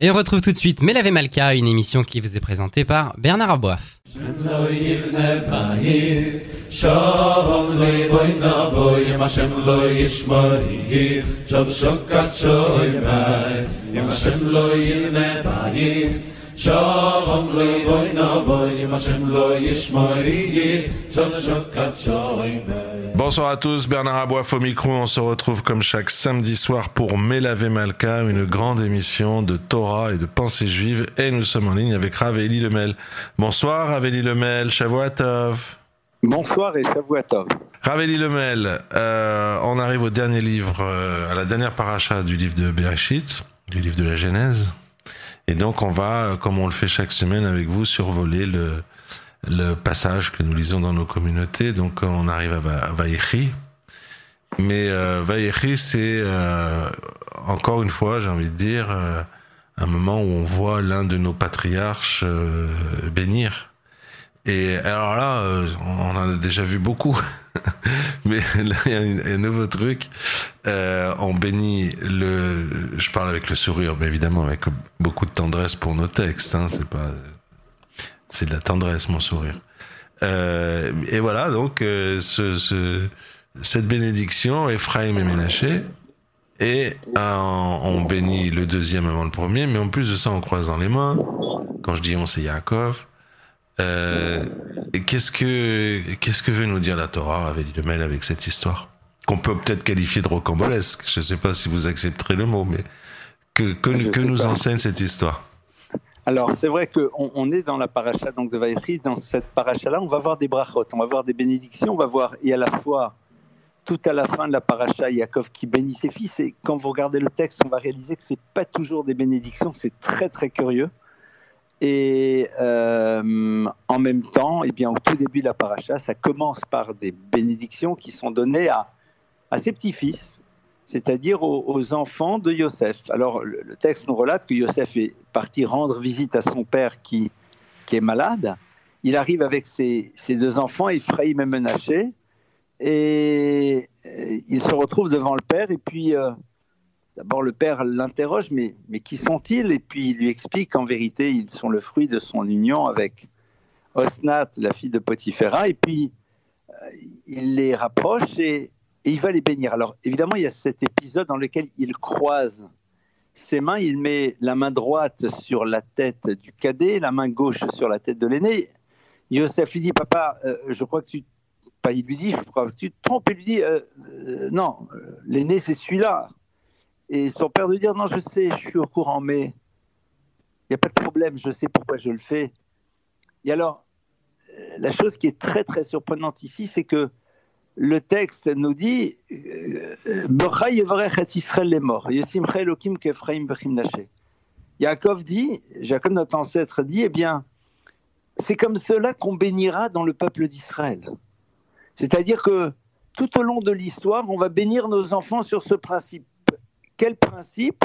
Et on retrouve tout de suite Melave Malka, une émission qui vous est présentée par Bernard Aboif. Bonsoir à tous, Bernard Aboif au micro. On se retrouve comme chaque samedi soir pour Melave Malka, une grande émission de Torah et de pensée juive. Et nous sommes en ligne avec Raveli Lemel. Bonsoir Raveli Lemel, Shavuatov. Bonsoir et Shavuatov. Raveli Lemel, euh, on arrive au dernier livre, euh, à la dernière paracha du livre de Bereshit, du livre de la Genèse. Et donc on va, euh, comme on le fait chaque semaine avec vous, survoler le, le passage que nous lisons dans nos communautés. Donc on arrive à Vaïchi. Mais euh, Vaïchi, c'est euh, encore une fois, j'ai envie de dire, euh, un moment où on voit l'un de nos patriarches euh, bénir. Et alors là, euh, on en a déjà vu beaucoup, mais là il y a un nouveau truc. Euh, on bénit le, je parle avec le sourire, mais évidemment avec beaucoup de tendresse pour nos textes. Hein, c'est pas, c'est de la tendresse mon sourire. Euh, et voilà donc euh, ce, ce, cette bénédiction, Ephraim et Ménaché, et euh, on bénit le deuxième avant le premier, mais en plus de ça, on croise dans les mains. Quand je dis on, c'est Yaakov. Euh, qu'est-ce que qu'est-ce que veut nous dire la Torah avec le mail avec cette histoire? Qu'on peut peut-être qualifier de rocambolesque. Je ne sais pas si vous accepterez le mot, mais que que, que nous pas. enseigne cette histoire? Alors, c'est vrai qu'on on est dans la paracha donc, de Vaïchi. Dans cette paracha-là, on va voir des brachot, on va voir des bénédictions, on va voir, et à la fois, tout à la fin de la paracha, Yaakov qui bénit ses fils. Et quand vous regardez le texte, on va réaliser que ce n'est pas toujours des bénédictions, c'est très, très curieux. Et euh, en même temps, eh bien, au tout début de la paracha, ça commence par des bénédictions qui sont données à, à ses petits-fils, c'est-à-dire aux, enfants de Yosef. Alors, le, texte nous relate que Yosef est parti rendre visite à son père qui, qui est malade. Il arrive avec ses, ses deux enfants, Ephraim et Menaché, et il se retrouve devant le père, et puis euh, d'abord le père l'interroge, mais, mais qui sont-ils? Et puis il lui explique qu'en vérité, ils sont le fruit de son union avec Osnat, la fille de Potiphéra, et puis euh, il les rapproche et, et il va les bénir. Alors évidemment, il y a cet épisode dans lequel il croise ses mains, il met la main droite sur la tête du cadet, la main gauche sur la tête de l'aîné. Yosef lui dit, papa, euh, je crois que tu... Pas, il lui dit, je crois que tu te trompes. Il lui dit, euh, euh, non, l'aîné, c'est celui-là. Et son père lui dit, non, je sais, je suis au courant, mais il n'y a pas de problème, je sais pourquoi je le fais. Et alors, la chose qui est très, très surprenante ici, c'est que le texte nous dit Israël est mort. Yaakov dit, Jacob, notre ancêtre, dit Eh bien, c'est comme cela qu'on bénira dans le peuple d'Israël. C'est-à-dire que tout au long de l'histoire, on va bénir nos enfants sur ce principe. Quel principe?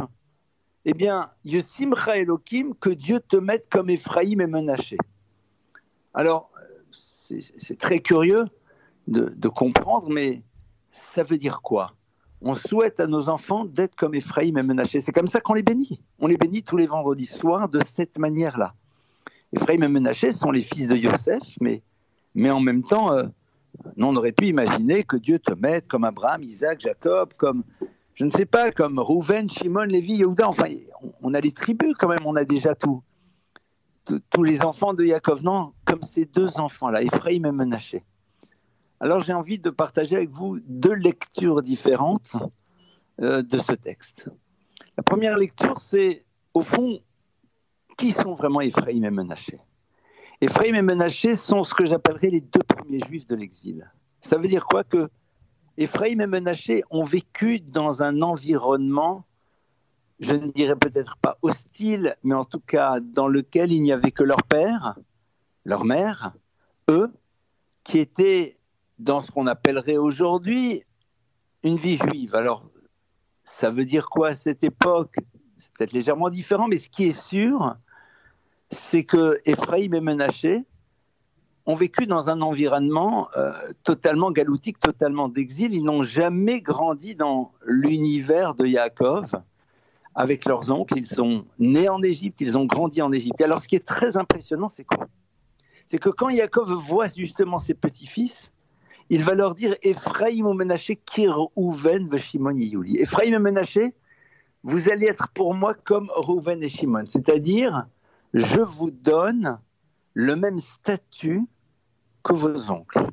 Eh bien, Yosimcha Elohim, que Dieu te mette comme Ephraïm et Menaché. Alors, c'est très curieux de, comprendre, mais ça veut dire quoi? On souhaite à nos enfants d'être comme Ephraïm et Menaché. C'est comme ça qu'on les bénit. On les bénit tous les vendredis soirs de cette manière-là. Ephraïm et Menaché sont les fils de Yosef, mais, mais en même temps, euh, on aurait pu imaginer que Dieu te mette comme Abraham, Isaac, Jacob, comme, je ne sais pas, comme Rouven, Shimon, Lévi, Yehuda. Enfin, on, on a les tribus quand même, on a déjà tout. Tous les enfants de Yaakov, non, comme ces deux enfants-là, Ephraïm et Menaché. Alors j'ai envie de partager avec vous deux lectures différentes euh, de ce texte. La première lecture, c'est au fond, qui sont vraiment Ephraïm et Menaché Ephraïm et Menaché sont ce que j'appellerais les deux premiers juifs de l'exil. Ça veut dire quoi? Que Ephraïm et Menaché ont vécu dans un environnement, je ne dirais peut-être pas hostile, mais en tout cas dans lequel il n'y avait que leur père, leur mère, eux, qui étaient dans ce qu'on appellerait aujourd'hui une vie juive. Alors, ça veut dire quoi à cette époque? C'est peut-être légèrement différent, mais ce qui est sûr, c'est que Ephraïm et Menaché ont vécu dans un environnement euh, totalement galoutique, totalement d'exil. Ils n'ont jamais grandi dans l'univers de Yaakov, avec leurs oncles. Ils sont nés en Égypte, ils ont grandi en Égypte. alors, ce qui est très impressionnant, c'est quoi? C'est que quand Yaakov voit justement ses petits-fils, il va leur dire Ephraim ou Kir Ouven, Shimon Yuli. Ephraim et Menaché, vous allez être pour moi comme Rouven et Shimon. C'est-à-dire, je vous donne le même statut que vos oncles.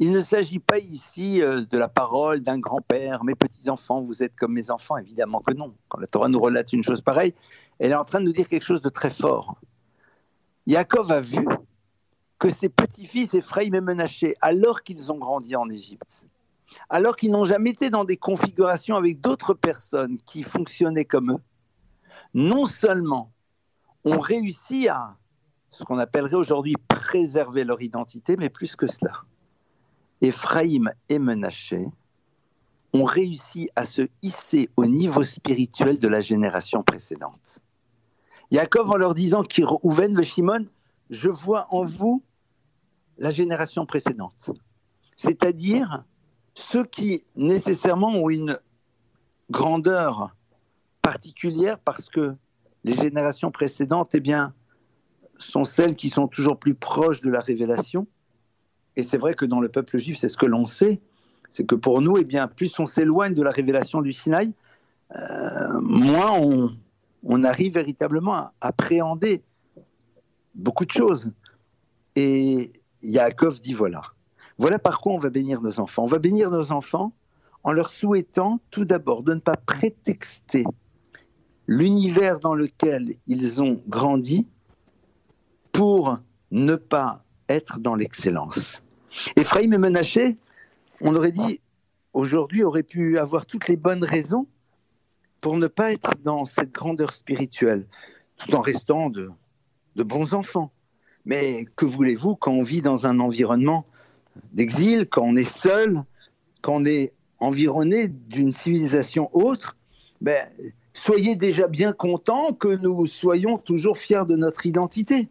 Il ne s'agit pas ici euh, de la parole d'un grand-père, mes petits-enfants, vous êtes comme mes enfants, évidemment que non. Quand la Torah nous relate une chose pareille, elle est en train de nous dire quelque chose de très fort. Yaakov a vu que ses petits-fils Ephraim et Menaché, alors qu'ils ont grandi en Égypte, alors qu'ils n'ont jamais été dans des configurations avec d'autres personnes qui fonctionnaient comme eux, non seulement ont réussi à ce qu'on appellerait aujourd'hui préserver leur identité, mais plus que cela. Ephraim et Menaché ont réussi à se hisser au niveau spirituel de la génération précédente. Yaakov, en leur disant Kirouven Shimon, je vois en vous la génération précédente. C'est-à-dire ceux qui nécessairement ont une grandeur particulière parce que les générations précédentes, eh bien, sont celles qui sont toujours plus proches de la révélation. Et c'est vrai que dans le peuple juif, c'est ce que l'on sait, c'est que pour nous, eh bien, plus on s'éloigne de la révélation du Sinaï, euh, moins on, on, arrive véritablement à appréhender beaucoup de choses. Et Yaakov dit voilà. Voilà par quoi on va bénir nos enfants. On va bénir nos enfants en leur souhaitant tout d'abord de ne pas prétexter l'univers dans lequel ils ont grandi pour ne pas être dans l'excellence. Ephraim et Menaché, on aurait dit, aujourd'hui, auraient pu avoir toutes les bonnes raisons pour ne pas être dans cette grandeur spirituelle, tout en restant de, de bons enfants. Mais que voulez-vous quand on vit dans un environnement d'exil, quand on est seul, quand on est environné d'une civilisation autre? Ben, Soyez déjà bien contents que nous soyons toujours fiers de notre identité,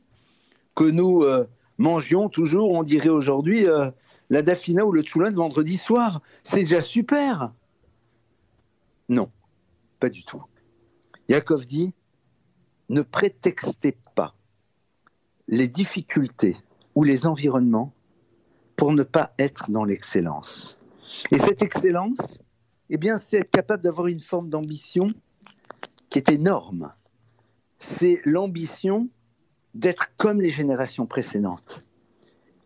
que nous euh, mangions toujours, on dirait aujourd'hui, euh, la dafina ou le tchoulin vendredi soir. C'est déjà super. Non, pas du tout. Yaakov dit, ne prétextez les difficultés ou les environnements pour ne pas être dans l'excellence. Et cette excellence, eh bien, c'est être capable d'avoir une forme d'ambition qui est énorme. C'est l'ambition d'être comme les générations précédentes.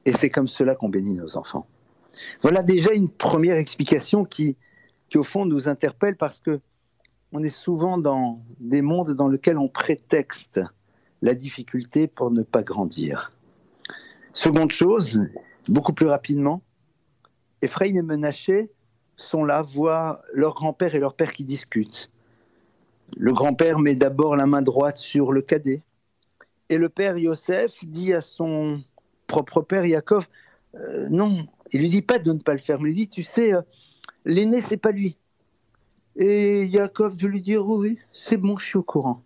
Et c'est comme cela qu'on bénit nos enfants. Voilà déjà une première explication qui, qui au fond nous interpelle parce que on est souvent dans des mondes dans lesquels on prétexte la difficulté pour ne pas grandir. Seconde chose, beaucoup plus rapidement, Ephraim et Menaché sont là, voient leur grand-père et leur père qui discutent. Le grand-père met d'abord la main droite sur le cadet. Et le père Yosef dit à son propre père Yaakov, euh, non, il lui dit pas de ne pas le faire, mais il lui dit, tu sais, euh, l'aîné, c'est pas lui. Et Yaakov de lui dire, oui, c'est bon, je suis au courant.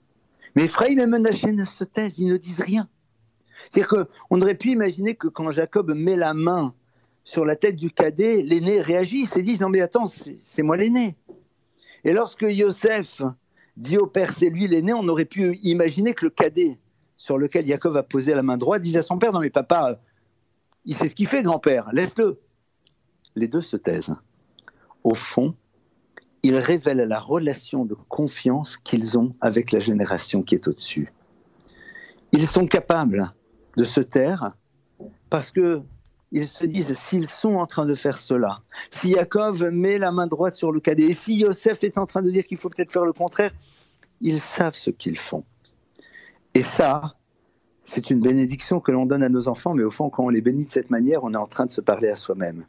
Mais Ephraim et Menaché ne se taisent, ils ne disent rien. C'est-à-dire qu'on aurait pu imaginer que quand Jacob met la main sur la tête du cadet, l'aîné réagit, il dit, non mais attends, c'est moi l'aîné. Et lorsque Yosef dit au père, c'est lui l'aîné, on aurait pu imaginer que le cadet sur lequel Jacob a posé la main droite disait à son père, non mais papa, il sait ce qu'il fait, grand-père, laisse-le. Les deux se taisent. Au fond, ils révèlent la relation de confiance qu'ils ont avec la génération qui est au-dessus. Ils sont capables de se taire parce que ils se disent s'ils sont en train de faire cela, si Jacob met la main droite sur le cadet, et si Yosef est en train de dire qu'il faut peut-être faire le contraire, ils savent ce qu'ils font. Et ça, c'est une bénédiction que l'on donne à nos enfants, mais au fond, quand on les bénit de cette manière, on est en train de se parler à soi-même.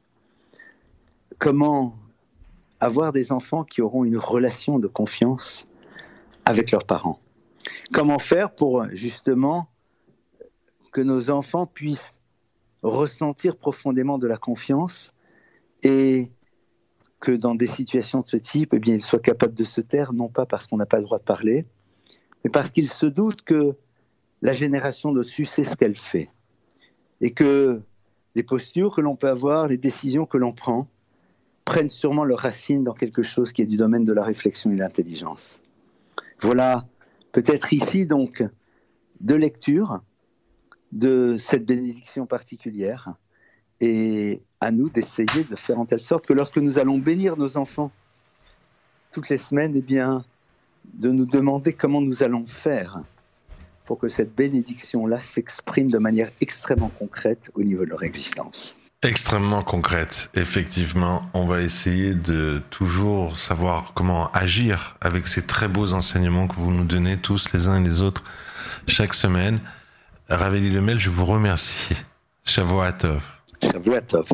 Comment avoir des enfants qui auront une relation de confiance avec leurs parents Comment faire pour justement que nos enfants puissent ressentir profondément de la confiance et que dans des situations de ce type, eh bien, ils soient capables de se taire, non pas parce qu'on n'a pas le droit de parler, mais parce qu'ils se doutent que la génération d'au-dessus sait ce qu'elle fait. Et que les postures que l'on peut avoir, les décisions que l'on prend, prennent sûrement leur racine dans quelque chose qui est du domaine de la réflexion et de l'intelligence. Voilà, peut-être ici donc de lecture de cette bénédiction particulière et à nous d'essayer de faire en telle sorte que lorsque nous allons bénir nos enfants toutes les semaines, eh bien, de nous demander comment nous allons faire pour que cette bénédiction-là s'exprime de manière extrêmement concrète au niveau de leur existence. Extrêmement concrète, effectivement. On va essayer de toujours savoir comment agir avec ces très beaux enseignements que vous nous donnez tous les uns et les autres chaque semaine. Raveli Lemel, je vous remercie. Shavuatov. Shavuatov.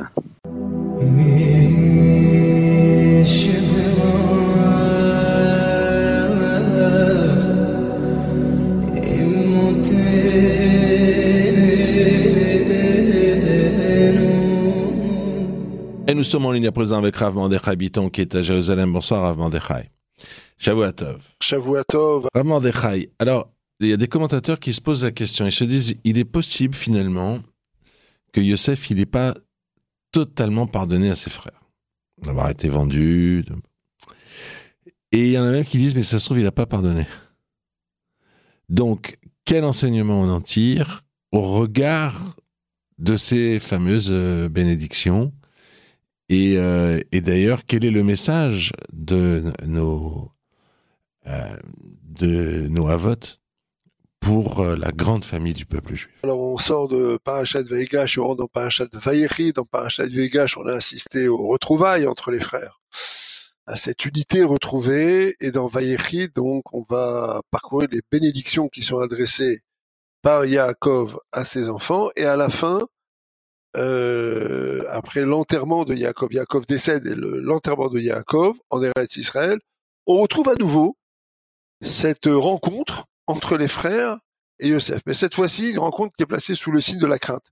Nous sommes en ligne à présent avec Rav Mandechai Biton qui est à Jérusalem. Bonsoir Rav Mandechai. Shavuatov. Shavuatov. Rav Mandechai. Alors, il y a des commentateurs qui se posent la question. Ils se disent, il est possible finalement que Yosef, il n'est pas totalement pardonné à ses frères. D'avoir été vendu. Et il y en a même qui disent, mais ça se trouve, il n'a pas pardonné. Donc, quel enseignement on en tire au regard de ces fameuses euh, bénédictions? Et, euh, et d'ailleurs, quel est le message de nos, euh, de nos avotes pour euh, la grande famille du peuple juif? Alors, on sort de Parashat Veigash, on rentre dans Parashat Vayechi. Dans Parashat Veigash, on a assisté aux retrouvailles entre les frères, à cette unité retrouvée. Et dans Vayechi, donc, on va parcourir les bénédictions qui sont adressées par Yaakov à ses enfants. Et à la fin, euh, après l'enterrement de Yaakov, Yaakov décède et l'enterrement de Yaakov en Eretz Israël, on retrouve à nouveau cette rencontre entre les frères et Yosef. Mais cette fois-ci, une rencontre qui est placée sous le signe de la crainte.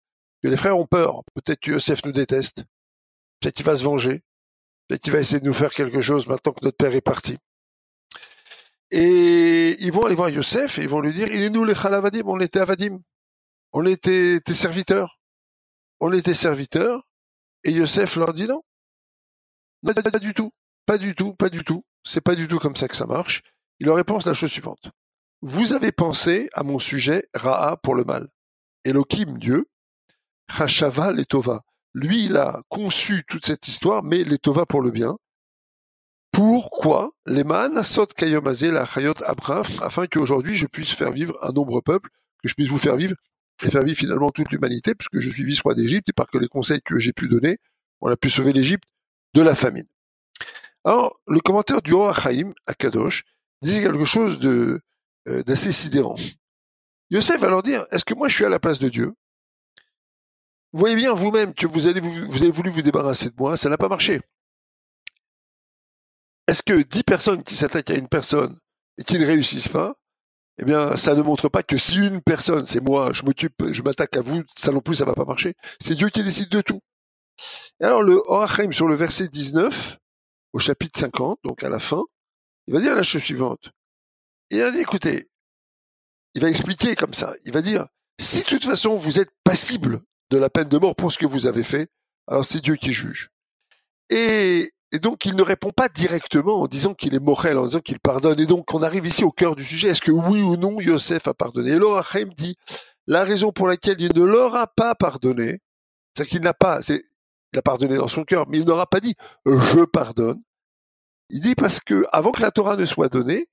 Que les frères ont peur. Peut-être que Yosef nous déteste. Peut-être qu'il va se venger. Peut-être qu'il va essayer de nous faire quelque chose maintenant que notre père est parti. Et ils vont aller voir Yosef et ils vont lui dire, il est nous les Chalavadim, on était Avadim. On était tes serviteurs on était serviteurs, et Yosef leur dit non. Pas, du tout, pas du tout, pas du tout. C'est pas du tout comme ça que ça marche. Il leur répond la chose suivante. Vous avez pensé à mon sujet Ra'a pour le mal. Elohim, Dieu, Hashava Letova. Lui, il a conçu toute cette histoire, mais Letova pour le bien. Pourquoi les Asot Kayomazé la Chayot Abraham, afin qu'aujourd'hui je puisse faire vivre un nombre peuple, que je puisse vous faire vivre et faire vivre finalement toute l'humanité, puisque je suis vice-roi d'Égypte, et par que les conseils que j'ai pu donner, on a pu sauver l'Égypte de la famine. Alors, le commentaire du roi à Kadosh disait quelque chose euh, d'assez sidérant. Yosef va leur dire, est-ce que moi je suis à la place de Dieu? Vous voyez bien vous-même que vous avez voulu vous débarrasser de moi, ça n'a pas marché. Est-ce que dix personnes qui s'attaquent à une personne et qui ne réussissent pas, eh bien, ça ne montre pas que si une personne, c'est moi, je m'occupe, je m'attaque à vous, ça non plus, ça va pas marcher. C'est Dieu qui décide de tout. Et alors, le Horachem, sur le verset 19, au chapitre 50, donc à la fin, il va dire la chose suivante. Il a dit, écoutez, il va expliquer comme ça. Il va dire, si de toute façon vous êtes passible de la peine de mort pour ce que vous avez fait, alors c'est Dieu qui juge. Et et donc, il ne répond pas directement en disant qu'il est morel, en disant qu'il pardonne. Et donc, on arrive ici au cœur du sujet. Est-ce que oui ou non, Yosef a pardonné? Et Lorachem dit, la raison pour laquelle il ne leur a pas pardonné, c'est qu'il n'a pas, c'est, il a pardonné dans son cœur, mais il n'aura pas dit, je pardonne. Il dit parce que, avant que la Torah ne soit donnée,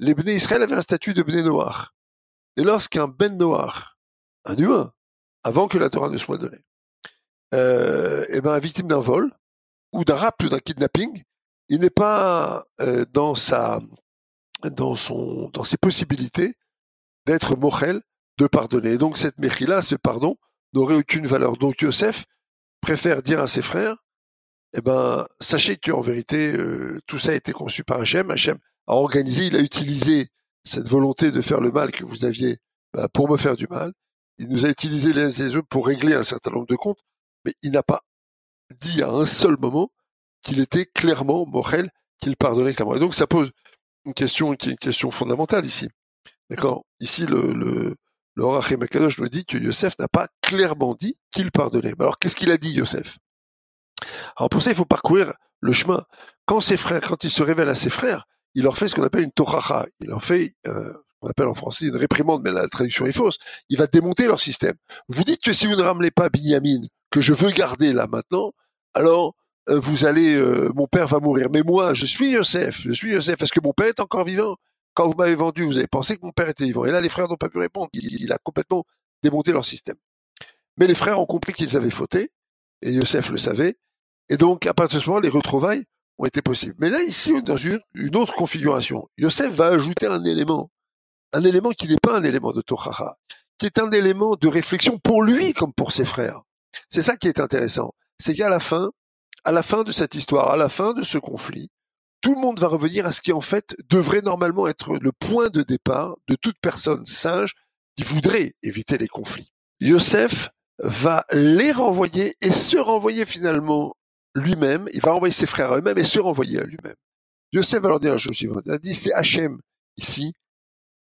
les Bnei Israël avaient un statut de Bnei Noir. Et lorsqu'un Ben Noir, un humain, avant que la Torah ne soit donnée, euh, eh ben, victime d'un vol, ou d'un rap ou d'un kidnapping, il n'est pas euh, dans sa dans son dans ses possibilités d'être mochel, de pardonner. donc cette méchila, ce pardon, n'aurait aucune valeur. Donc Yosef préfère dire à ses frères, eh ben sachez qu'en vérité euh, tout ça a été conçu par Hachem. Hachem a organisé, il a utilisé cette volonté de faire le mal que vous aviez bah, pour me faire du mal. Il nous a utilisé les uns pour régler un certain nombre de comptes, mais il n'a pas dit à un seul moment qu'il était clairement Morel, qu'il pardonnait clairement. Et donc ça pose une question fondamentale ici. D'accord? Ici, le, le, le nous dit que Yosef n'a pas clairement dit qu'il pardonnait. Mais alors qu'est-ce qu'il a dit, Yosef? Alors pour ça, il faut parcourir le chemin. Quand il se révèle à ses frères, il leur fait ce qu'on appelle une toracha. Il leur fait, euh, on appelle en français une réprimande, mais la traduction est fausse. Il va démonter leur système. Vous dites que si vous ne ramenez pas Binyamin, que je veux garder là maintenant, alors euh, vous allez, euh, mon père va mourir. Mais moi, je suis Yosef, je suis Yosef. Est-ce que mon père est encore vivant? Quand vous m'avez vendu, vous avez pensé que mon père était vivant. Et là, les frères n'ont pas pu répondre. Il, a complètement démonté leur système. Mais les frères ont compris qu'ils avaient fauté, et Yosef le savait. Et donc, à partir de ce moment, les retrouvailles ont été possibles. Mais là, ici, dans une, autre configuration, Yosef va ajouter un élément, un élément qui n'est pas un élément de Tochacha, qui est un élément de réflexion pour lui comme pour ses frères. C'est ça qui est intéressant. C'est qu'à la fin, à la fin de cette histoire, à la fin de ce conflit, tout le monde va revenir à ce qui en fait devrait normalement être le point de départ de toute personne sage qui voudrait éviter les conflits. Yosef va les renvoyer et se renvoyer finalement lui-même, il va renvoyer ses frères à eux-mêmes et se renvoyer à lui-même. Yosef va leur dire la chose suivante. Il a dit, c'est Hachem, ici,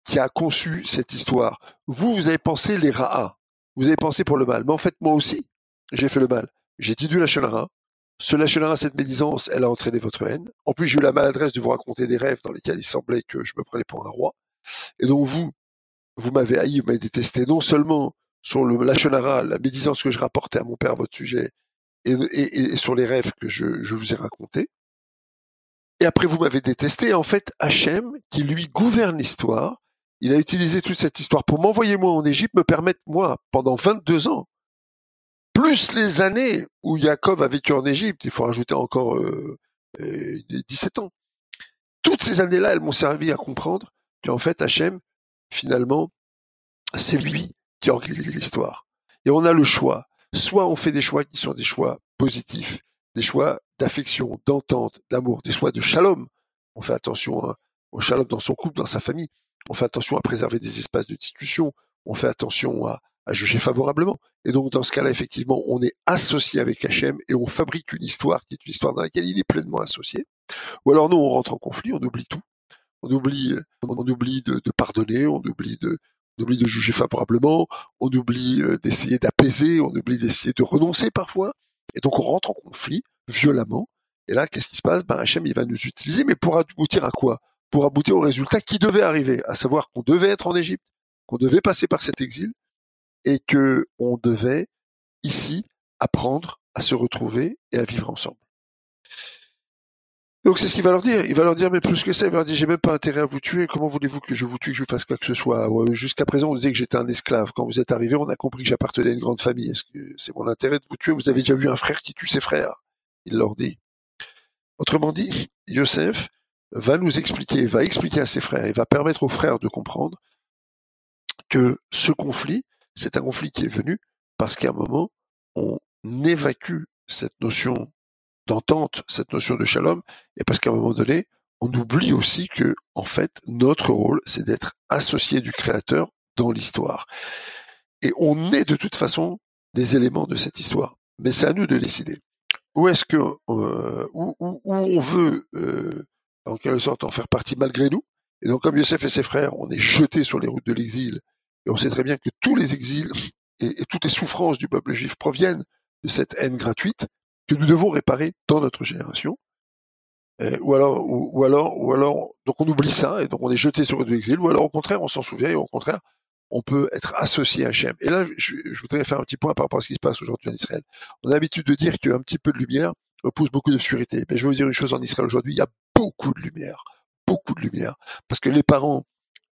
qui a conçu cette histoire. Vous, vous avez pensé les Ra'a. Vous avez pensé pour le mal. Mais en fait, moi aussi, j'ai fait le mal. J'ai dit du Lachonara. Ce Lachonara, cette médisance, elle a entraîné votre haine. En plus, j'ai eu la maladresse de vous raconter des rêves dans lesquels il semblait que je me prenais pour un roi. Et donc, vous, vous m'avez haï, vous m'avez détesté, non seulement sur le Lachonara, la médisance que je rapportais à mon père à votre sujet, et, sur les rêves que je, vous ai racontés. Et après, vous m'avez détesté. En fait, Hachem, qui lui gouverne l'histoire, il a utilisé toute cette histoire pour m'envoyer moi en Égypte, me permettre moi, pendant 22 ans, plus les années où Jacob a vécu en Égypte, il faut rajouter encore euh, 17 euh, ans. Toutes ces années-là, elles m'ont servi à comprendre qu'en fait, Hachem, finalement, c'est lui qui organise l'histoire. Et on a le choix soit on fait des choix qui sont des choix positifs, des choix d'affection, d'entente, d'amour, des choix de shalom. On fait attention au shalom dans son couple, dans sa famille. On fait attention à préserver des espaces de discussion. On fait attention à, juger favorablement. Et donc, dans ce cas-là, effectivement, on est associé avec Hachem et on fabrique une histoire qui est une histoire dans laquelle il est pleinement associé. Ou alors, nous, on rentre en conflit, on oublie tout. On oublie, on oublie de pardonner, on oublie de, on oublie de juger favorablement, on oublie euh, d'essayer d'apaiser, on oublie d'essayer de renoncer parfois, et donc on rentre en conflit violemment. Et là, qu'est-ce qui se passe? Ben Hachem, il va nous utiliser, mais pour aboutir à quoi? Pour aboutir au résultat qui devait arriver, à savoir qu'on devait être en Égypte, qu'on devait passer par cet exil, et que on devait ici apprendre à se retrouver et à vivre ensemble. Donc c'est ce qu'il va leur dire. Il va leur dire, mais plus que ça, il va leur dire, j'ai même pas intérêt à vous tuer. Comment voulez-vous que je vous tue, que je fasse quoi que ce soit? Jusqu'à présent, on disait que j'étais un esclave. Quand vous êtes arrivé, on a compris que j'appartenais à une grande famille. Est-ce que c'est mon intérêt de vous tuer? Vous avez déjà vu un frère qui tue ses frères? Il leur dit. Autrement dit, Yosef va nous expliquer, va expliquer à ses frères, il va permettre aux frères de comprendre que ce conflit, c'est un conflit qui est venu parce qu'à un moment, on évacue cette notion d'entente, cette notion de shalom, et parce qu'à un moment donné, on oublie aussi que, en fait, notre rôle, c'est d'être associé du Créateur dans l'histoire. Et on est de toute façon des éléments de cette histoire. Mais c'est à nous de décider. Où est-ce que, euh, où, on veut, euh, en quelque sorte, en faire partie malgré nous. Et donc, comme Yosef et ses frères, on est jetés sur les routes de l'exil. Et on sait très bien que tous les exils et toutes les souffrances du peuple juif proviennent de cette haine gratuite que nous devons réparer dans notre génération. ou alors, ou, alors, ou alors, donc on oublie ça et donc on est jeté sur le exil. Ou alors au contraire, on s'en souvient et au contraire, on peut être associé à Hachem. Et là, je, voudrais faire un petit point par rapport à ce qui se passe aujourd'hui en Israël. On a l'habitude de dire qu'un petit peu de lumière repousse beaucoup d'obscurité. Mais je vais vous dire une chose en Israël aujourd'hui, il y a beaucoup de lumière, beaucoup de lumière, parce que les parents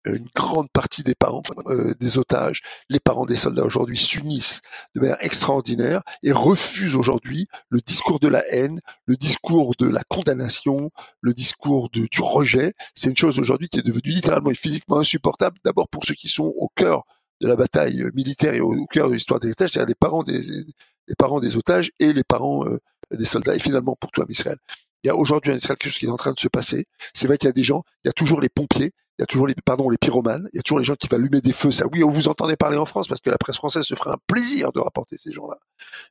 une grande partie des parents euh, des otages, les parents des soldats aujourd'hui s'unissent de manière extraordinaire et refusent aujourd'hui le discours de la haine, le discours de la condamnation, le discours de, du rejet. C'est une chose aujourd'hui qui est devenue littéralement et physiquement insupportable, d'abord pour ceux qui sont au cœur de la bataille militaire et au, cœur de l'histoire des otages, c'est-à-dire les parents des, les parents des otages et les parents euh, des soldats, et finalement pour toi, Israël. Il y a aujourd'hui en Israël quelque chose qui est en train de se passer. C'est vrai qu'il y a des gens, il y a toujours les pompiers, il y a toujours les, pardon, les pyromanes, il y a toujours les gens qui vont allumer des feux. Ça, oui, on vous entendait parler en France parce que la presse française se ferait un plaisir de rapporter ces gens-là.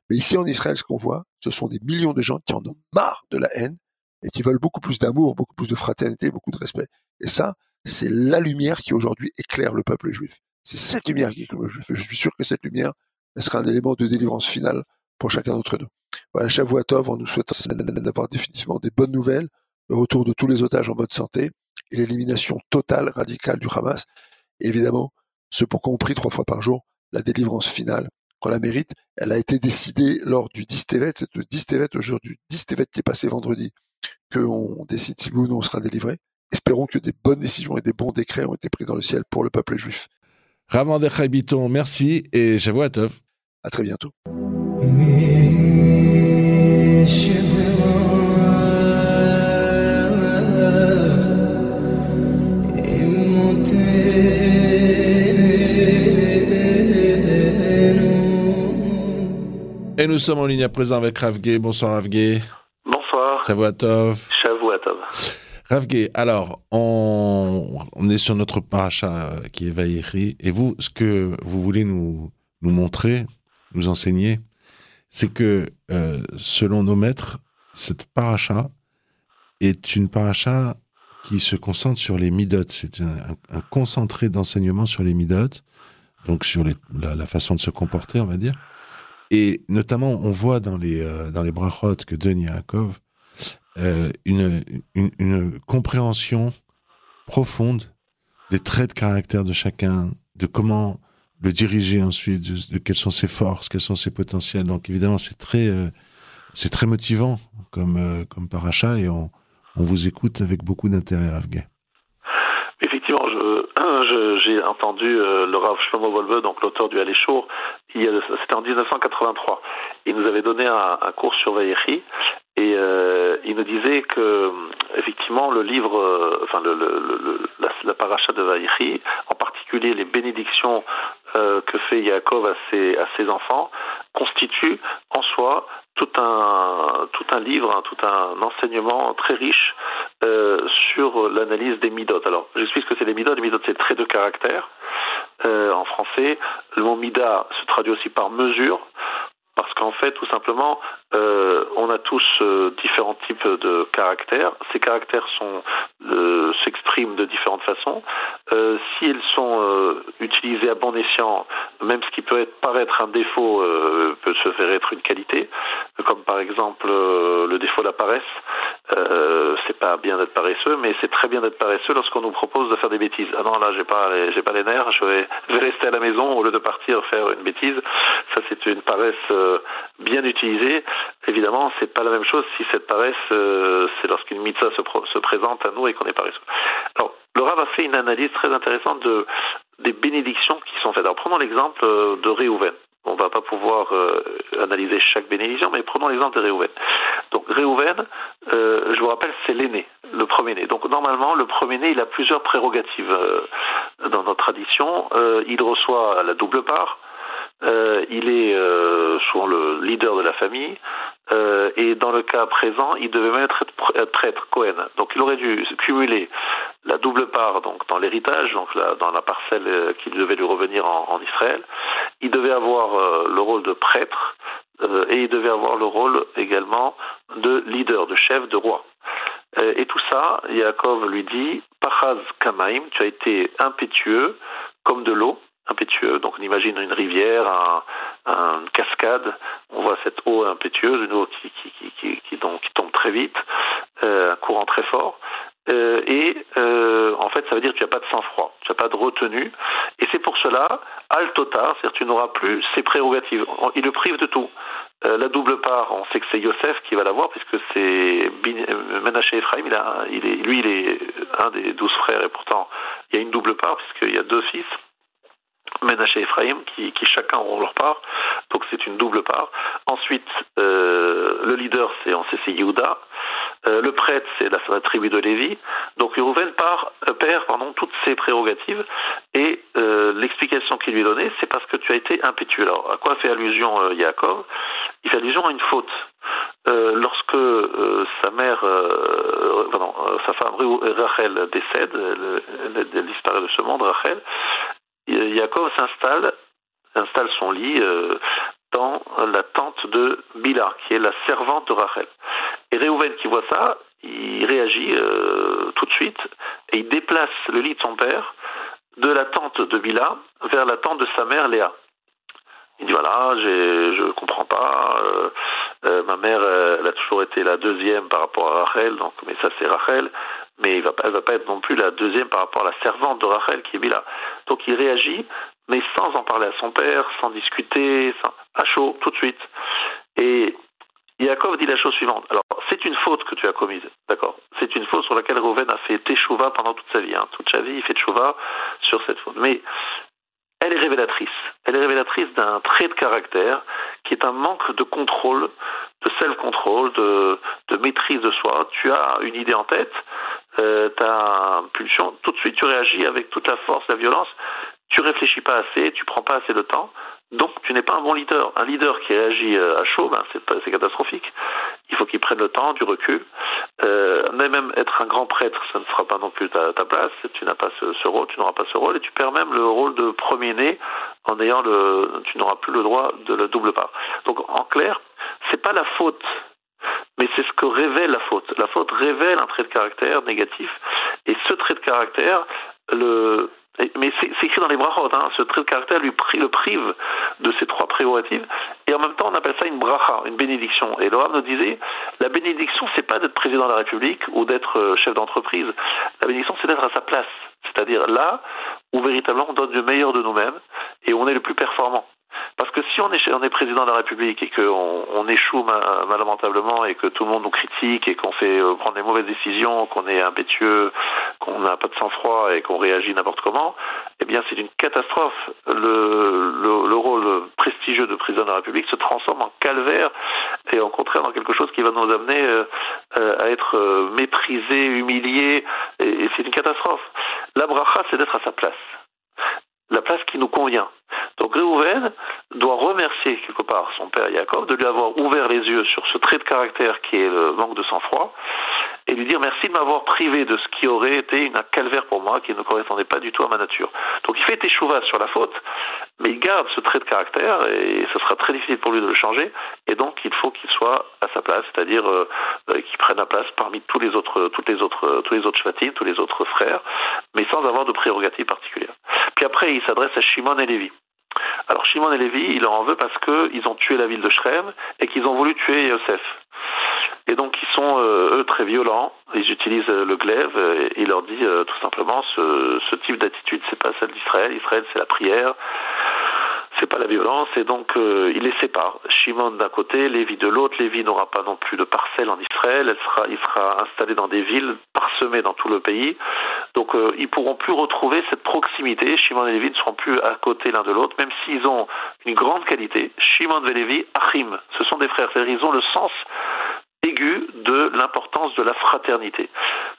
Mais ici en Israël, ce qu'on voit, ce sont des millions de gens qui en ont marre de la haine et qui veulent beaucoup plus d'amour, beaucoup plus de fraternité, beaucoup de respect. Et ça, c'est la lumière qui aujourd'hui éclaire le peuple juif. C'est cette lumière qui éclaire le peuple juif. Je suis sûr que cette lumière, elle sera un élément de délivrance finale pour chacun d'entre nous. Voilà, Shavuatov, en nous souhaitant d'avoir définitivement des bonnes nouvelles, le retour de tous les otages en bonne santé, et l'élimination totale, radicale du Hamas. Et évidemment, ce pourquoi on prie trois fois par jour, la délivrance finale, qu'on la mérite, elle a été décidée lors du 10 Tevet, c'est le 10 Tevet aujourd'hui, 10 Tevet qui est passé vendredi, qu'on décide si oui ou non on sera délivré. Espérons que des bonnes décisions et des bons décrets ont été pris dans le ciel pour le peuple juif. Ravandechai Biton, merci et à Tov. À très bientôt. Et nous sommes en ligne à présent avec Ravgé. Bonsoir Ravgé. Bonsoir. Shavuatov. Shavuatov. Ravgé, alors, on, on, est sur notre paracha qui est Vaïri, et vous, ce que vous voulez nous, nous montrer, nous enseigner, c'est que, euh, selon nos maîtres, cette paracha est une paracha qui se concentre sur les midotes. C'est un, concentré d'enseignement sur les midotes, donc sur la, façon de se comporter, on va dire. Et notamment, on voit dans les, euh, dans les que donne Yaakov euh, une, une, compréhension profonde des traits de caractère de chacun, de comment le diriger ensuite, de, quelles sont ses forces, quels sont ses potentiels. Donc évidemment, c'est très, euh, c'est très motivant comme, euh, comme paracha et on, on vous écoute avec beaucoup d'intérêt, Afghan. Je, j'ai entendu euh, Rav Shlomo Volve, donc l'auteur du Aléchour, c'était en 1983. Il nous avait donné un, cours sur Vayechi et euh, il nous disait que effectivement le livre, euh, enfin le, le, la, la, paracha de Vayechi, en particulier les bénédictions que fait Yaakov à ses, à ses enfants, constitue en soi tout un tout un livre, hein, tout un enseignement très riche euh, sur l'analyse des midotes. Alors, j'explique ce que c'est les midotes. Les midotes, c'est traits de caractère. Euh, en français, le mot mida se traduit aussi par mesure, parce qu'en fait, tout simplement, euh, on a tous euh, différents types de caractères. Ces caractères sont euh, s'expriment de différentes façons. Si sont utilisés à bon escient, même ce qui peut être, paraître un défaut peut se faire être une qualité, comme par exemple le défaut de la paresse. c'est pas bien d'être paresseux, mais c'est très bien d'être paresseux lorsqu'on nous propose de faire des bêtises. Ah non, là, j'ai pas, les, j'ai pas les nerfs. Je vais rester à la maison au lieu de partir faire une bêtise. Ça, c'est une paresse bien utilisée évidemment, c'est pas la même chose si cette paresse, euh, c'est lorsqu'une mitzvah se, se, présente à nous et qu'on est paresseux. Alors, le Rav a fait une analyse très intéressante de, des bénédictions qui sont faites. Alors, prenons l'exemple euh, de Réhouven. On va pas pouvoir euh, analyser chaque bénédiction, mais prenons l'exemple de Réhouven. Donc, Réhouven, je vous rappelle, c'est l'aîné, le premier-né. Donc, normalement, le premier-né, il a plusieurs prérogatives dans notre tradition. il reçoit la double part. Euh, il est euh, souvent le leader de la famille, euh, et dans le cas présent, il devait même être prêtre, Cohen. Donc il aurait dû cumuler la double part donc dans l'héritage, donc dans la parcelle qui devait lui revenir en, Israël. Il devait avoir le rôle de prêtre et il devait avoir le rôle également de leader, de chef, de roi. Et tout ça, Yaakov lui dit, Pachaz Kamaim, tu as été impétueux comme de l'eau, impétueux. Donc on imagine une rivière, un, un, une cascade, on voit cette eau impétueuse, une eau qui, donc, tombe très vite, euh, un courant très fort. Euh, et euh, en fait, ça veut dire que tu n'as pas de sang-froid, tu n'as pas de retenue. Et c'est pour cela, al totar, c'est-à-dire tu n'auras plus ses prérogatives. Il le prive de tout. La double part, on sait que c'est Yosef qui va l'avoir, puisque c'est Menaché Ephraim, il a, il est, lui, il est un des douze frères, et pourtant, il y a une double part, puisqu'il y a deux fils. Ménaché et Ephraim, qui, chacun auront leur part. Donc c'est une double part. Ensuite, euh, le leader, c'est c'est Yehuda. Euh, le prêtre, c'est la, tribu de Lévi. Donc Rouven part, euh, perd pardon, toutes ses prérogatives. Et l'explication qu'il lui donnée, c'est parce que tu as été impétueux. Alors, à quoi fait allusion Yaakov? Il fait allusion à une faute. lorsque sa mère, pardon, sa femme Rachel décède, elle, elle, elle disparaît de ce monde, Rachel, Yaakov s'installe, installe son lit euh, dans la tente de Bila, qui est la servante de Rachel. Et Réhouven qui voit ça, il réagit euh, tout de suite et il déplace le lit de son père de la tente de Bila vers la tente de sa mère Léa. Il dit voilà, je comprends pas. Euh, euh, ma mère, elle a toujours été la deuxième par rapport à Rachel, donc mais ça c'est Rachel. Mais elle va pas être non plus la deuxième par rapport à la servante de Rachel qui est Bila. Donc il réagit, mais sans en parler à son père, sans discuter, à chaud, tout de suite. Et Yaakov dit la chose suivante. Alors, c'est une faute que tu as commise, d'accord? C'est une faute sur laquelle Rouven a fait teshuva pendant toute sa vie. Hein. Toute sa vie, il fait teshuva sur cette faute. Mais elle est révélatrice. Elle est révélatrice d'un trait de caractère qui est un manque de contrôle, de self-control, de, de, maîtrise de soi. Tu as une idée en tête, euh, une pulsion, tout de suite tu réagis avec toute la force, la violence, tu réfléchis pas assez, tu prends pas assez de temps, donc tu n'es pas un bon leader. Un leader qui réagit euh, à chaud, ben, c'est catastrophique. Il faut qu'il prenne le temps, du recul. Euh, même être un grand prêtre, ça ne sera pas non plus ta, ta place. Tu n'as pas ce, rôle, tu n'auras pas ce rôle, et tu perds même le rôle de premier-né en ayant le, tu n'auras plus le droit de le double part. Donc en clair, c'est pas la faute mais c'est ce que révèle la faute. La faute révèle un trait de caractère négatif, et ce trait de caractère, le, mais c'est écrit dans les brachot, hein, ce trait de caractère lui le prive de ces trois prérogatives, et en même temps on appelle ça une bracha, une bénédiction. Et Laurent nous disait, la bénédiction c'est pas d'être président de la République ou d'être euh, chef d'entreprise, la bénédiction c'est d'être à sa place, c'est-à-dire là où véritablement on donne le meilleur de nous-mêmes et où on est le plus performant. Parce que si on est, président de la République et qu'on on échoue mal, lamentablement et que tout le monde nous critique et qu'on fait euh, prendre des mauvaises décisions, qu'on est impétueux, qu'on n'a pas de sang-froid et qu'on réagit n'importe comment, eh bien c'est une catastrophe. Le, le, le, rôle prestigieux de président de la République se transforme en calvaire et au contraire dans quelque chose qui va nous amener euh, euh, à être méprisé, humilié, et, et c'est une catastrophe. La bracha, c'est d'être à sa place la place qui nous convient. Donc Réhouven doit remercier quelque part son père Jacob de lui avoir ouvert les yeux sur ce trait de caractère qui est le manque de sang-froid et lui dire merci de m'avoir privé de ce qui aurait été une calvaire pour moi qui ne correspondait pas du tout à ma nature. Donc il fait échouva sur la faute, mais il garde ce trait de caractère et ce sera très difficile pour lui de le changer et donc il faut qu'il soit à sa place, c'est-à-dire euh, euh qu'il prenne la place parmi tous les autres, toutes les autres, tous les autres tous les autres frères, mais sans avoir de prérogatives particulières. Puis après il s'adresse à Shimon et Lévi. Alors Shimon et Lévi, il leur en veut parce qu'ils ont tué la ville de Shrem et qu'ils ont voulu tuer Yosef. Et donc ils sont euh, eux très violents. Ils utilisent euh, le glaive et il leur dit euh, tout simplement ce, ce type d'attitude c'est pas celle d'Israël. Israël c'est la prière, c'est pas la violence et donc euh, il les sépare. Shimon d'un côté, Lévi de l'autre. Lévi n'aura pas non plus de parcelle en Israël. Elle sera, il sera installé dans des villes parsemées dans tout le pays. Donc euh, ils pourront plus retrouver cette proximité. Shimon et Lévi ne seront plus à côté l'un de l'autre, même s'ils ont une grande qualité. Shimon et Lévi, Achim, ce sont des frères. Ils ont le sens aigu de l'importance de la fraternité.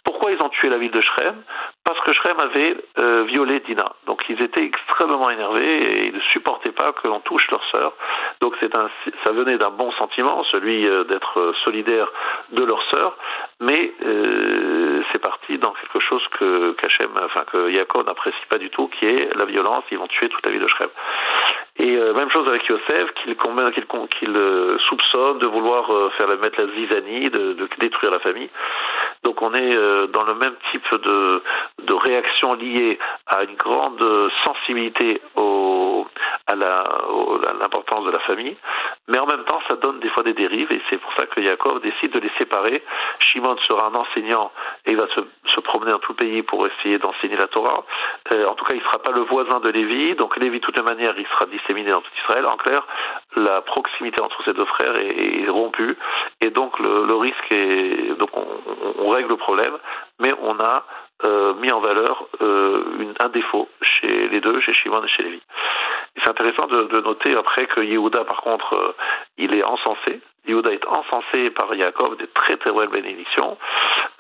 Pourquoi ils ont tué la ville de Shrem Parce que Shrem avait euh, violé Dina. Donc ils étaient extrêmement énervés et ils ne supportaient pas que l'on touche leur sœur. Donc un, ça venait d'un bon sentiment, celui euh, d'être solidaire de leur sœur, mais euh, c'est parti dans quelque chose que Kachem, enfin que Yaakov n'apprécie pas du tout, qui est la violence. Ils vont tuer toute la ville de Shrem. Et euh, même chose avec Yosef, qu'il qu qu'il euh, soupçonne de vouloir euh, faire mettre la zizanie, de, de, détruire la famille. Donc on est dans le même type de, de réaction liée à une grande sensibilité au, à l'importance de la famille, mais en même temps ça donne des fois des dérives et c'est pour ça que Yaakov décide de les séparer. Shimon sera un enseignant et il va se, promener dans tout le pays pour essayer d'enseigner la Torah. En tout cas, il ne sera pas le voisin de Lévi, donc Lévi de toute manière il sera disséminé dans tout Israël. En clair, la proximité entre ces deux frères est, rompue et donc le, risque est donc on, règle le problème, mais on a euh, mis en valeur euh, un défaut chez les deux, chez Shimon et chez Lévi. C'est intéressant de, noter après que Yehuda, par contre, euh, il est encensé. Yehuda est encensé par Yaakov des très très belles bénédictions.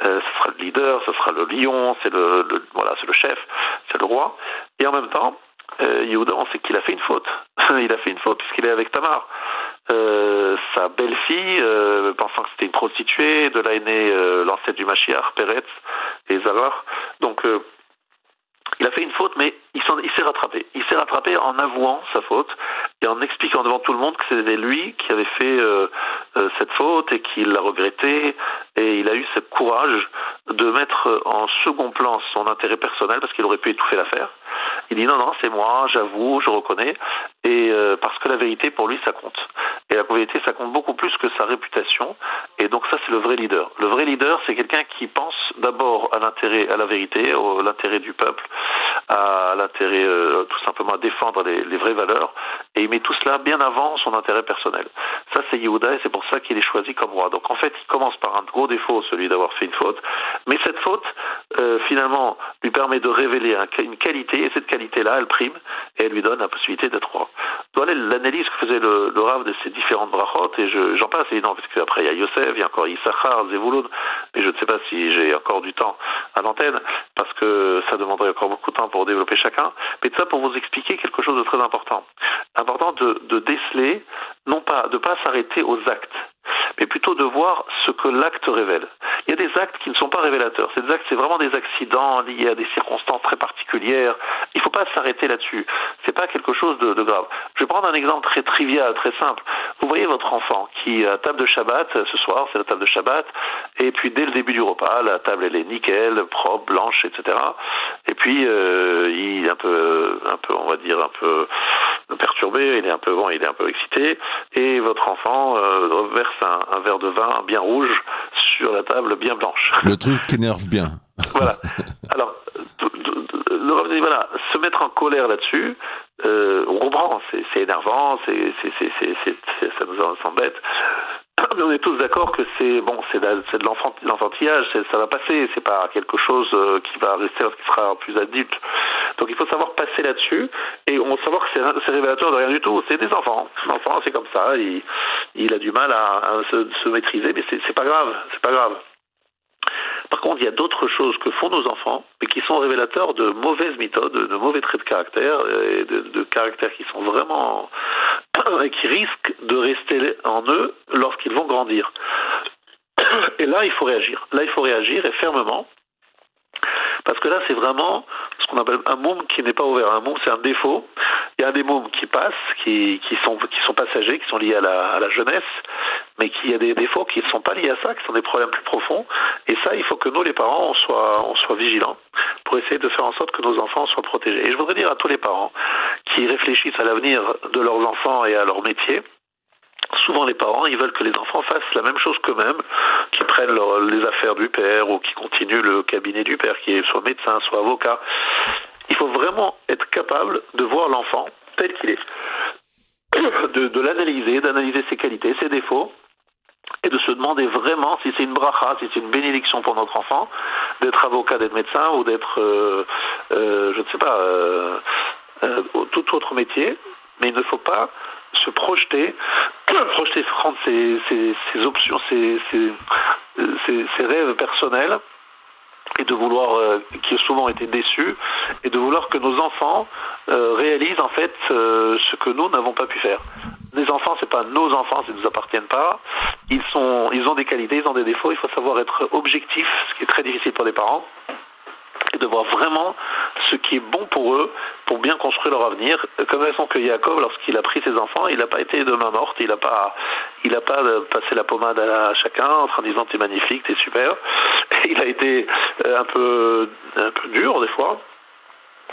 Ce sera le leader, ce sera le lion, c'est le, voilà, c'est le chef, c'est le roi. Et en même temps, euh, Yehuda, on sait qu'il a fait une faute. il a fait une faute puisqu'il est avec Tamar. Euh, sa belle-fille, euh, pensant que c'était une prostituée, de là est né euh, l'ancêtre du Mashiach, Peretz et Zavar. Donc, il a fait une faute, mais il s'est rattrapé. Il s'est rattrapé en avouant sa faute et en expliquant devant tout le monde que c'était lui qui avait fait euh, euh, cette faute et qu'il l'a regretté. Et il a eu ce courage de mettre en second plan son intérêt personnel parce qu'il aurait pu étouffer l'affaire Il dit non, non, c'est moi, j'avoue, je reconnais, et euh, parce que la vérité pour lui ça compte. Et la vérité ça compte beaucoup plus que sa réputation. Et donc ça c'est le vrai leader. Le vrai leader c'est quelqu'un qui pense d'abord à l'intérêt, à la vérité, à l'intérêt du peuple, à l'intérêt euh, tout simplement à défendre les, vraies valeurs, et il met tout cela bien avant son intérêt personnel. Ça c'est Yehuda et c'est pour ça qu'il est choisi comme roi. Donc en fait il commence par un gros défaut, celui d'avoir fait une faute, mais cette faute euh, finalement lui permet de révéler un, une qualité et cette qualité-là elle prime et elle lui donne la possibilité d'être roi. Voilà l'analyse que faisait le, le Rav de ces différentes brachot, et j'en passe évidemment, parce qu'après il y a Yosef, il y a encore Issachar, Zevulun, mais je ne sais pas si j'ai encore du temps à l'antenne, parce que ça demanderait encore beaucoup de temps pour développer chacun, mais tout ça pour vous expliquer quelque chose de très important. Important de, déceler, non pas, de pas s'arrêter aux actes, mais plutôt de voir ce que l'acte révèle. Il y a des actes qui ne sont pas révélateurs. Ces actes, c'est vraiment des accidents liés à des circonstances très particulières. Il ne faut pas s'arrêter là-dessus. C'est pas quelque chose de, grave. Je vais prendre un exemple très trivial, très simple. Vous voyez votre enfant qui, à table de Shabbat, ce soir, c'est la table de Shabbat, et puis dès le début du repas, la table elle est nickel, propre, blanche, etc. Et puis euh, il est un peu, un peu, on va dire, un peu perturbé, il est un peu bon, il est un peu excité, et votre enfant euh, verse un, un verre de vin bien rouge sur la table bien blanche. Le truc qui énerve bien. voilà. Alors, se mettre en colère là-dessus, euh, on comprend, c'est énervant, c'est ça nous embête. Mais on est tous d'accord que c'est bon, c'est de l'enfantillage, ça va passer, c'est pas quelque chose qui va rester lorsqu'il sera plus adulte. Donc il faut savoir passer là-dessus et on savoir que c'est révélateur de rien du tout. C'est des enfants, l'enfant c'est comme ça, il, a du mal à, à se, se maîtriser, mais c'est pas grave, c'est pas grave. Par contre, il y a d'autres choses que font nos enfants, mais qui sont révélateurs de mauvaises méthodes, de mauvais traits de caractère, et de, de caractères qui sont vraiment et qui risquent de rester en eux lorsqu'ils vont grandir. Et là, il faut réagir. Là, il faut réagir et fermement, parce que là, c'est vraiment ce qu'on appelle un môme qui n'est pas ouvert. Un môme, c'est un défaut. Il y a des mômes qui passent, qui, qui, sont, qui sont passagers, qui sont liés à la, jeunesse, mais qu'il y a des défauts qui ne sont pas liés à ça, qui sont des problèmes plus profonds. Et ça, il faut que nous, les parents, on soit, on soit vigilants pour essayer de faire en sorte que nos enfants soient protégés. Et je voudrais dire à tous les parents qui réfléchissent à l'avenir de leurs enfants et à leur métier, souvent les parents, ils veulent que les enfants fassent la même chose qu'eux-mêmes, qu'ils prennent les affaires du père ou qui continuent le cabinet du père, qui est soit médecin, soit avocat. Il faut vraiment être capable de voir l'enfant tel qu'il est, de, de l'analyser, d'analyser ses qualités, ses défauts, et de se demander vraiment si c'est une bracha, si c'est une bénédiction pour notre enfant, d'être avocat, d'être médecin ou d'être, euh, euh, je ne sais pas, euh, tout autre métier. Mais il ne faut pas se projeter, projeter prendre ses, ses, options, ses, rêves personnels et de vouloir, euh, qui ont souvent été déçus, et de vouloir que nos enfants euh, réalisent en fait euh, ce que nous n'avons pas pu faire. Les enfants, c'est pas nos enfants, ils ne nous appartiennent pas. Ils sont, ils ont des qualités, ils ont des défauts. Il faut savoir être objectif, ce qui est très difficile pour les parents, et de voir vraiment ce qui est bon pour eux, pour bien construire leur avenir. Comme raison que Jacob, lorsqu'il a pris ses enfants, il n'a pas été de main morte, il n'a pas, pas passé la pommade à chacun en train disant t'es magnifique, t'es super. Il a été un peu, un peu dur des fois.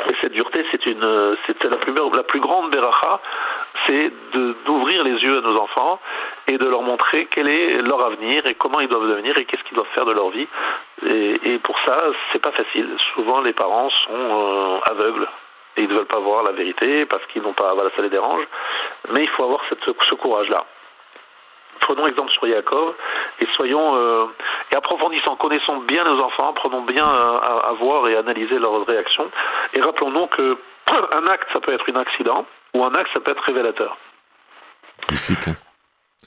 Et cette dureté, c'est c'est la plus, la plus grande beracha, c'est d'ouvrir les yeux à nos enfants et de leur montrer quel est leur avenir et comment ils doivent devenir et qu'est-ce qu'ils doivent faire de leur vie. Et, pour ça, c'est pas facile. Souvent, les parents sont euh, aveugles et ils ne veulent pas voir la vérité parce qu'ils n'ont pas, voilà, ça les dérange. Mais il faut avoir ce courage-là. Prenons exemple sur Yaakov et soyons euh, et approfondissant, connaissons bien nos enfants, prenons bien euh, à, à, voir et analyser leurs réactions et rappelons-nous que un acte ça peut être un accident ou un acte ça peut être révélateur. Magnifique. Hein.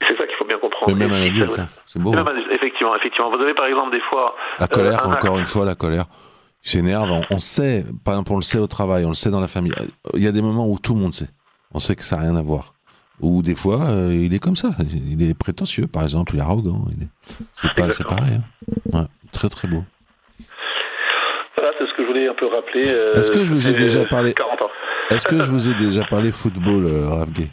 C'est ça qu'il faut bien comprendre. Mais même un adulte, hein. c'est beau. Même, effectivement, effectivement. Vous avez par exemple des fois la colère, euh, encore acte. une fois la colère. Il s'énerve, on, on, sait, par exemple, on le sait au travail, on le sait dans la famille. Il y a des moments où tout le monde sait. On sait que ça n'a rien à voir. Ou des fois, euh, il est comme ça. Il est prétentieux, par exemple, il est arrogant. C'est pas, c'est pareil. Hein. Ouais, très très beau. Voilà, c'est ce que je voulais un peu rappeler. Euh, Est-ce que je vous ai déjà parlé Est-ce que je vous ai déjà parlé football, euh, Rav Gay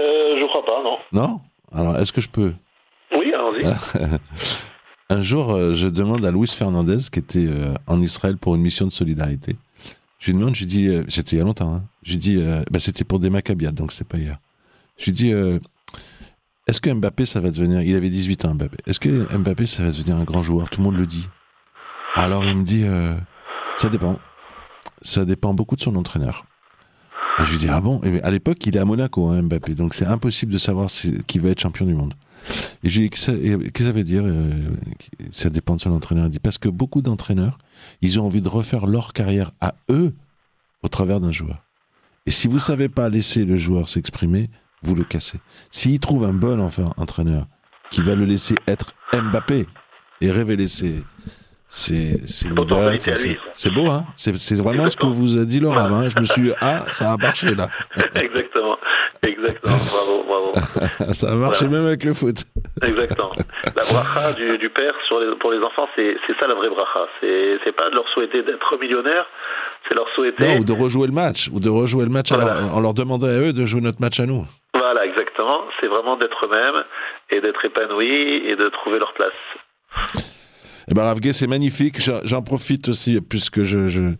euh, Je crois pas, non. Non? Alors, est-ce que je peux? Oui, allons-y. Un jour, euh, je demande à Luis Fernandez, qui était euh, en Israël pour une mission de solidarité, Je lui demande, je lui dis, euh, c'était il y a longtemps, hein. je lui dis, bah, c'était pour des Maccabiades, donc c'était pas hier. Je lui dis, euh, est-ce que Mbappé, ça va devenir, il avait 18 ans, Mbappé, est-ce que Mbappé, ça va devenir un grand joueur? Tout le monde le dit. Alors il me dit, euh, ça dépend. Ça dépend beaucoup de son entraîneur. Et je lui dis, ah bon? Et À l'époque, il est à Monaco, hein, Mbappé, donc c'est impossible de savoir qui va être champion du monde. Et je lui dis, qu'est-ce que ça- veut dire euh, Ça dépend de son entraîneur? Il dit, parce que beaucoup d'entraîneurs, ils ont envie de refaire leur carrière à eux au travers d'un joueur. Et si vous savez pas laisser le joueur s'exprimer, vous le cassez. S'il trouve un bon enfin entraîneur qui va le laisser être Mbappé et révéler ses c'est c'est beau, hein C'est c'est vraiment ce que vous a dit Laura. Hein je me suis dit, ah, ça a marché là. exactement, exactement. Bravo, bravo. Ça a marché Voilà. même avec le foot. Exactement. La bracha du, du père sur les, pour les enfants, c'est c'est ça la vraie bracha. C'est c'est pas de leur souhaiter d'être millionnaire, c'est leur souhaiter. Non, ou de rejouer le match, ou de rejouer le match Voilà. alors, en leur demandant à eux de jouer notre match à nous. Voilà, exactement. C'est vraiment d'être eux-mêmes et d'être épanouis et de trouver leur place. Eh ben, Rav c'est magnifique. J'en profite aussi, puisque je, je,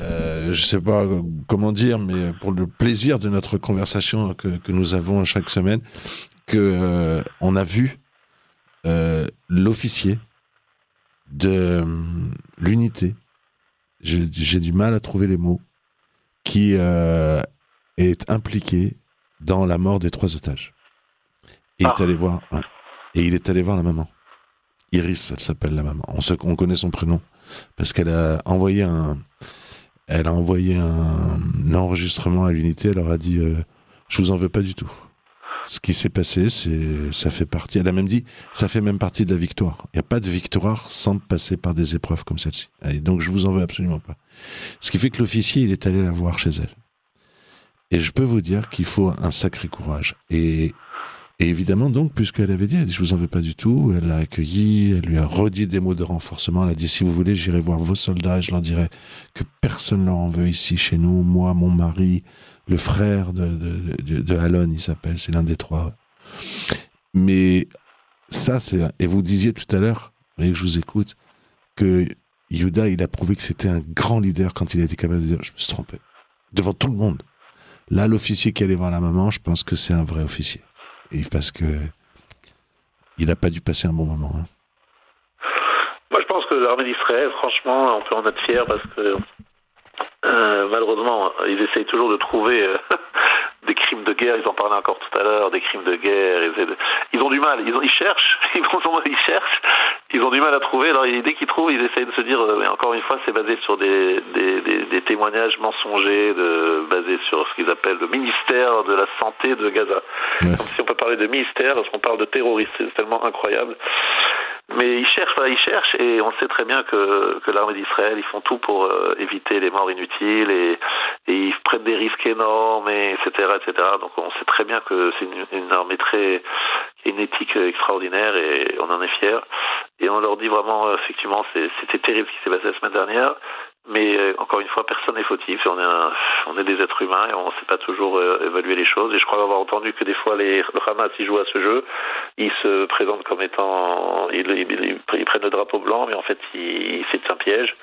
euh, je sais pas comment dire, mais pour le plaisir de notre conversation que, que nous avons chaque semaine, que euh, on a vu euh, l'officier de euh, l'unité. J'ai du mal à trouver les mots qui euh, est impliqué dans la mort des trois otages. Et il est Ah. allé voir. ouais. Et il est allé voir la maman. Iris, elle s'appelle la maman. On, se, on connaît son prénom parce qu'elle a envoyé un, elle a envoyé un, enregistrement à l'unité. Elle leur a dit, euh, je vous en veux pas du tout. Ce qui s'est passé, c'est, ça fait partie. Elle a même dit, ça fait même partie de la victoire. Il n'y a pas de victoire sans passer par des épreuves comme celle-ci. Et donc je vous en veux absolument pas. Ce qui fait que l'officier, il est allé la voir chez elle. Et je peux vous dire qu'il faut un sacré courage. Et et évidemment, donc, puisqu'elle avait dit, elle dit, je vous en veux pas du tout, elle l'a accueilli, elle lui a redit des mots de renforcement, elle a dit, si vous voulez, j'irai voir vos soldats et je leur dirai que personne ne leur en veut ici, chez nous, moi, mon mari, le frère de, de, de, de Alon, il s'appelle, c'est l'un des trois. Mais ça, c'est, et vous disiez tout à l'heure, voyez que je vous écoute, que Yuda, il a prouvé que c'était un grand leader quand il a été capable de dire, je me suis trompé. Devant tout le monde. Là, l'officier qui allait voir la maman, je pense que c'est un vrai officier. Et parce que il n'a pas dû passer un bon moment. hein. Moi, je pense que l'armée d'Israël, franchement, on peut en être fier parce que euh, malheureusement, ils essayent toujours de trouver euh, des crimes de guerre. Ils en parlaient encore tout à l'heure, des crimes de guerre. Ils, essaient de- ils ont du mal. Ils, ont- ils cherchent. Ils, ont- ils cherchent. Ils ont du mal à trouver. Alors, dès qu'ils trouvent, ils essayent de se dire. euh, Mais encore une fois, c'est basé sur des, des, des- des témoignages mensongers, de, basés sur ce qu'ils appellent le ministère de la santé de Gaza. Ouais. Comme si on peut parler de ministère lorsqu'on parle de terroristes. C'est tellement incroyable. Mais ils cherchent, voilà, ils cherchent, et on sait très bien que, que l'armée d'Israël, ils font tout pour euh, éviter les morts inutiles, et, et ils prennent des risques énormes, et etc., etc. Donc on sait très bien que c'est une, une armée très, une éthique extraordinaire, et on en est fiers. Et on leur dit vraiment, euh, effectivement, c'était terrible ce qui s'est passé la semaine dernière, mais euh, encore une fois, personne n'est fautif, on est, un- on est des êtres humains, et on ne sait pas toujours euh, évaluer les choses. Et je crois avoir entendu que des fois, les le Hamas, ils jouent à ce jeu, ils se présentent comme étant, ils, ils- prennent le drapeau blanc, mais en fait, c'est un piège.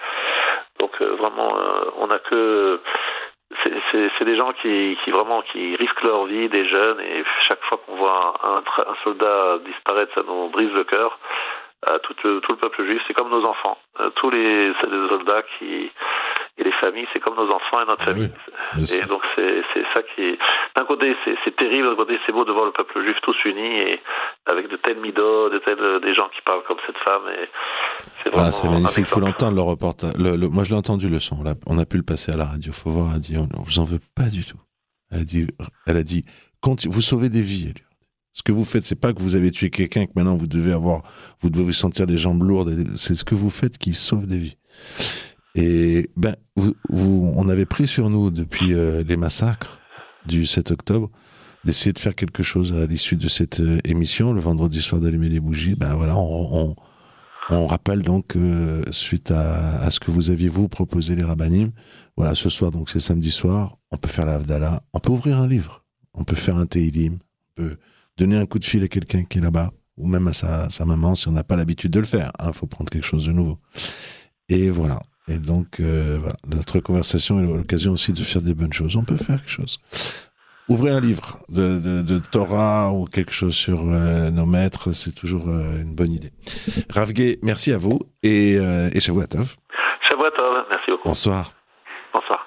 Donc euh, vraiment, euh, on a que c'est- des gens qui, qui vraiment qui risquent leur vie, des jeunes, et chaque fois qu'on voit un, un soldat disparaître, ça nous brise le cœur. À tout, le- tout le peuple juif, c'est comme nos enfants. Euh, tous les, des soldats qui et les familles, c'est comme nos enfants et notre Ah famille. Et donc c'est ça qui est d'un côté c'est terrible, d'un côté c'est beau de voir le peuple juif tous unis et avec de tels midos, de tels des gens qui parlent comme cette femme c'est Ah, magnifique. Il faut l'entendre, le reportage. Le, le- moi, je l'ai entendu, le son. On a, on a pu le passer à la radio. faut voir. Elle a dit, on, on vous en veut pas du tout. Elle a dit, elle a dit vous sauvez des vies. Elle. Ce que vous faites, c'est pas que vous avez tué quelqu'un que maintenant vous devez avoir, vous devez vous sentir des jambes lourdes. C'est ce que vous faites qui sauve des vies. Et ben, on avait pris sur nous depuis euh, les massacres du 7 octobre d'essayer de faire quelque chose à l'issue de cette euh, émission, le vendredi soir d'allumer les bougies. Ben voilà, on, rappelle donc euh, suite à, ce que vous aviez vous proposé les rabbinim. Voilà, ce soir donc c'est samedi soir, on peut faire la on peut ouvrir un livre, on peut faire un Teilim, on peut donner un coup de fil à quelqu'un qui est là-bas ou même à sa, sa maman si on n'a pas l'habitude de le faire. Il faut prendre quelque chose de nouveau. Et voilà. Et donc, euh, voilà, notre conversation est l'occasion aussi de faire des bonnes choses. On peut faire quelque chose. Ouvrez un livre de, de, de Torah ou quelque chose sur euh, nos maîtres, c'est toujours euh, une bonne idée. Ravgé, merci à vous et, euh, et Tov. Tov, merci beaucoup. Bonsoir. Bonsoir.